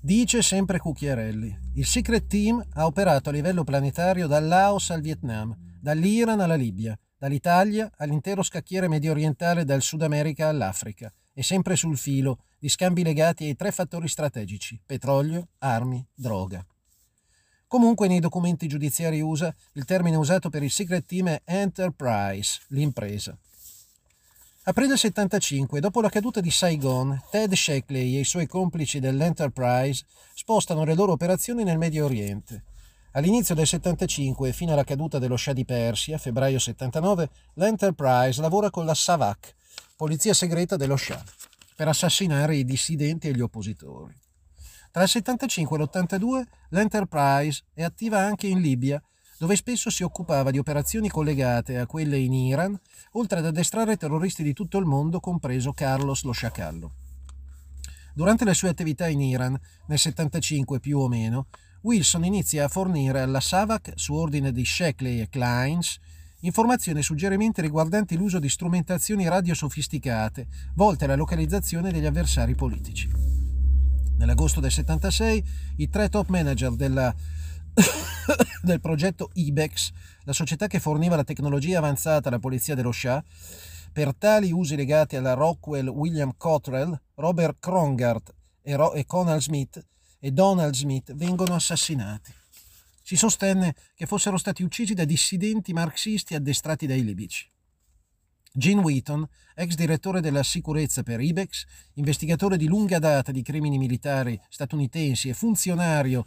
Dice sempre Cucchiarelli, il Secret Team ha operato a livello planetario dal Laos al Vietnam, dall'Iran alla Libia, dall'Italia all'intero scacchiere medio orientale dal Sud America all'Africa, e sempre sul filo di scambi legati ai tre fattori strategici, petrolio, armi, droga. Comunque nei documenti giudiziari USA il termine usato per il Secret Team è Enterprise, l'impresa. Aprile 75, dopo la caduta di Saigon, Ted Shackley e i suoi complici dell'Enterprise spostano le loro operazioni nel Medio Oriente. All'inizio del 75 fino alla caduta dello Shah di Persia, febbraio 79, l'Enterprise lavora con la SAVAK, polizia segreta dello Shah, per assassinare i dissidenti e gli oppositori. Tra il 75 e l'82 l'Enterprise è attiva anche in Libia, dove spesso si occupava di operazioni collegate a quelle in Iran, oltre ad addestrare terroristi di tutto il mondo, compreso Carlos lo Sciacallo. Durante le sue attività in Iran, nel 75 più o meno, Wilson inizia a fornire alla SAVAK, su ordine di Sheckley e Kleins, informazioni e suggerimenti riguardanti l'uso di strumentazioni radio sofisticate volte alla localizzazione degli avversari politici. Nell'agosto del 76 i tre top manager della, del progetto IBEX, la società che forniva la tecnologia avanzata alla polizia dello Shah, per tali usi legati alla Rockwell William Cottrell, Robert Krongard e, Ro- e Conal Smith e Donald Smith vengono assassinati. Si sostenne che fossero stati uccisi da dissidenti marxisti addestrati dai libici. Gene Wheaton, ex direttore della sicurezza per IBEX, investigatore di lunga data di crimini militari statunitensi e funzionario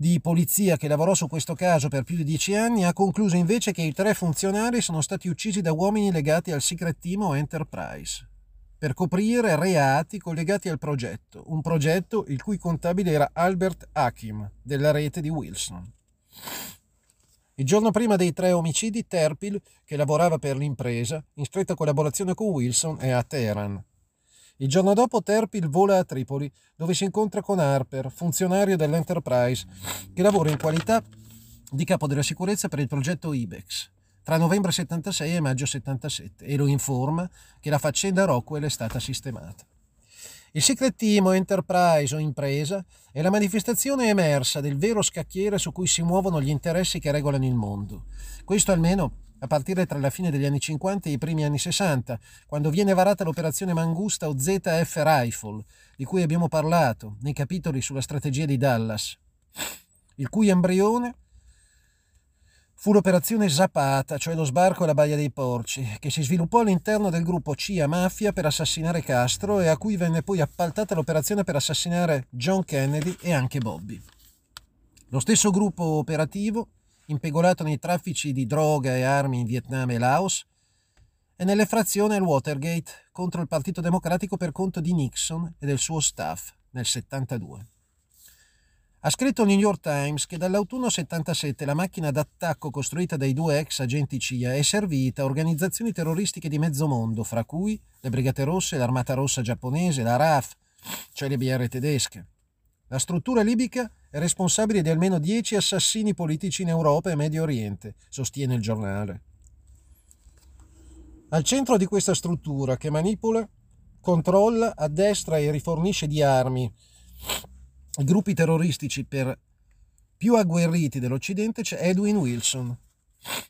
di polizia che lavorò su questo caso per più di dieci anni, ha concluso invece che i tre funzionari sono stati uccisi da uomini legati al Secret Team o Enterprise per coprire reati collegati al progetto, un progetto il cui contabile era Albert Hakim della rete di Wilson. Il giorno prima dei tre omicidi, Terpil, che lavorava per l'impresa, in stretta collaborazione con Wilson, è a Teheran. Il giorno dopo Terpil vola a Tripoli, dove si incontra con Harper, funzionario dell'Enterprise, che lavora in qualità di capo della sicurezza per il progetto IBEX, tra novembre 76 e maggio 77, e lo informa che la faccenda Rockwell è stata sistemata. Il Secret Team o Enterprise o impresa è la manifestazione emersa del vero scacchiere su cui si muovono gli interessi che regolano il mondo. Questo almeno a partire tra la fine degli anni 50 e i primi anni 60, quando viene varata l'operazione Mangusta o ZF Rifle, di cui abbiamo parlato nei capitoli sulla strategia di Dallas, il cui embrione fu l'operazione Zapata, cioè lo sbarco alla Baia dei Porci, che si sviluppò all'interno del gruppo CIA Mafia per assassinare Castro e a cui venne poi appaltata l'operazione per assassinare John Kennedy e anche Bobby. Lo stesso gruppo operativo, impegolato nei traffici di droga e armi in Vietnam e Laos, è nelle frazioni al Watergate contro il Partito Democratico per conto di Nixon e del suo staff nel 72. Ha scritto il New York Times che dall'autunno 77 la macchina d'attacco costruita dai due ex agenti CIA è servita a organizzazioni terroristiche di mezzo mondo, fra cui le Brigate Rosse, l'Armata Rossa giapponese, la RAF, cioè le BR tedesche. La struttura libica è responsabile di almeno 10 assassini politici in Europa e Medio Oriente, sostiene il giornale. Al centro di questa struttura, che manipola, controlla, addestra e rifornisce di armi gruppi terroristici per più agguerriti dell'Occidente c'è Edwin Wilson,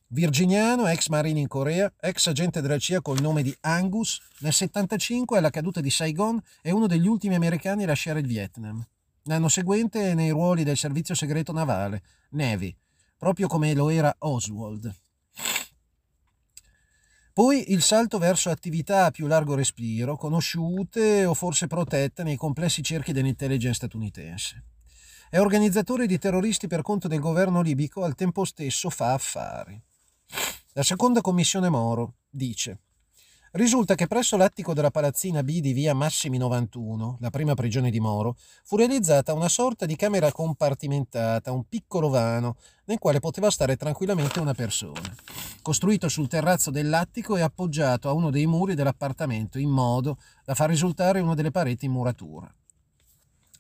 virginiano, ex marine in Corea, ex agente della CIA col nome di Angus, nel 75 alla caduta di Saigon è uno degli ultimi americani a lasciare il Vietnam. L'anno seguente nei ruoli del servizio segreto navale, Navy, proprio come lo era Oswald. Poi il salto verso attività a più largo respiro, conosciute o forse protette nei complessi cerchi dell'intelligence statunitense. È organizzatore di terroristi per conto del governo libico, al tempo stesso fa affari. La seconda commissione Moro dice Risulta che presso l'attico della palazzina B di via Massimi 91, la prima prigione di Moro, fu realizzata una sorta di camera compartimentata, un piccolo vano, nel quale poteva stare tranquillamente una persona. Costruito sul terrazzo dell'attico e appoggiato a uno dei muri dell'appartamento, in modo da far risultare una delle pareti in muratura.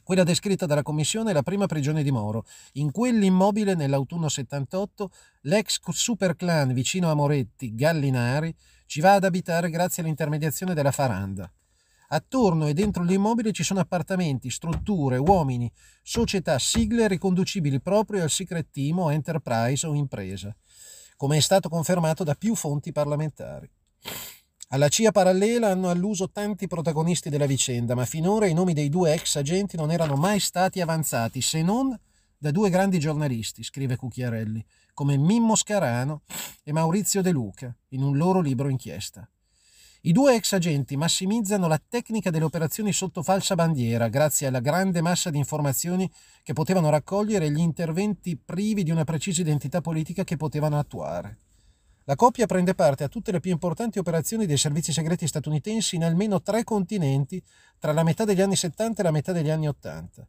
Quella descritta dalla Commissione è la prima prigione di Moro. In quell'immobile, nell'autunno 78, l'ex superclan vicino a Moretti, Gallinari, ci va ad abitare grazie all'intermediazione della Faranda. Attorno e dentro l'immobile ci sono appartamenti, strutture, uomini, società, sigle riconducibili proprio al secret team o enterprise o impresa, come è stato confermato da più fonti parlamentari. Alla CIA parallela hanno alluso tanti protagonisti della vicenda, ma finora i nomi dei due ex agenti non erano mai stati avanzati, se non da due grandi giornalisti, scrive Cucchiarelli, come Mimmo Scarano e Maurizio De Luca, in un loro libro inchiesta. I due ex agenti massimizzano la tecnica delle operazioni sotto falsa bandiera grazie alla grande massa di informazioni che potevano raccogliere e gli interventi privi di una precisa identità politica che potevano attuare. La coppia prende parte a tutte le più importanti operazioni dei servizi segreti statunitensi in almeno tre continenti tra la metà degli anni 70 e la metà degli anni 80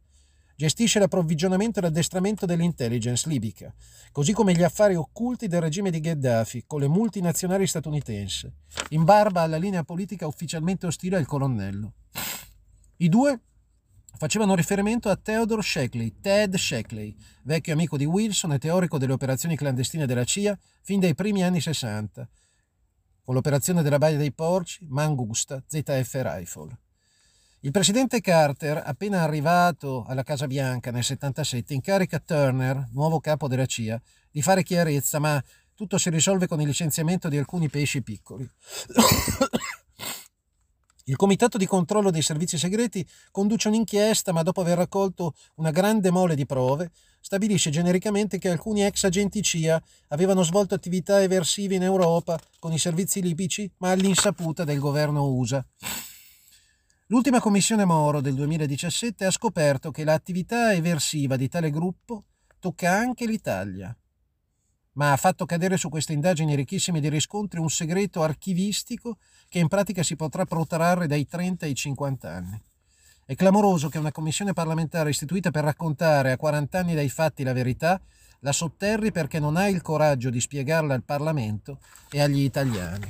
Gestisce l'approvvigionamento e l'addestramento dell'intelligence libica, così come gli affari occulti del regime di Gheddafi con le multinazionali statunitensi, in barba alla linea politica ufficialmente ostile al colonnello. I due facevano riferimento a Theodore Sheckley, Ted Sheckley, vecchio amico di Wilson e teorico delle operazioni clandestine della CIA fin dai primi anni 60, con l'operazione della Baia dei Porci, Mangusta, ZF Rifle. Il presidente Carter, appena arrivato alla Casa Bianca nel 77, incarica Turner, nuovo capo della CIA, di fare chiarezza, ma tutto si risolve con il licenziamento di alcuni pesci piccoli. Il Comitato di controllo dei servizi segreti conduce un'inchiesta, ma dopo aver raccolto una grande mole di prove, stabilisce genericamente che alcuni ex agenti CIA avevano svolto attività eversive in Europa con i servizi libici, ma all'insaputa del governo USA. L'ultima commissione Moro del 2017 ha scoperto che l'attività eversiva di tale gruppo tocca anche l'Italia, ma ha fatto cadere su queste indagini ricchissime di riscontri un segreto archivistico che in pratica si potrà protrarre dai 30 ai 50 anni. È clamoroso che una commissione parlamentare istituita per raccontare a 40 anni dai fatti la verità la sotterri perché non ha il coraggio di spiegarla al Parlamento e agli italiani.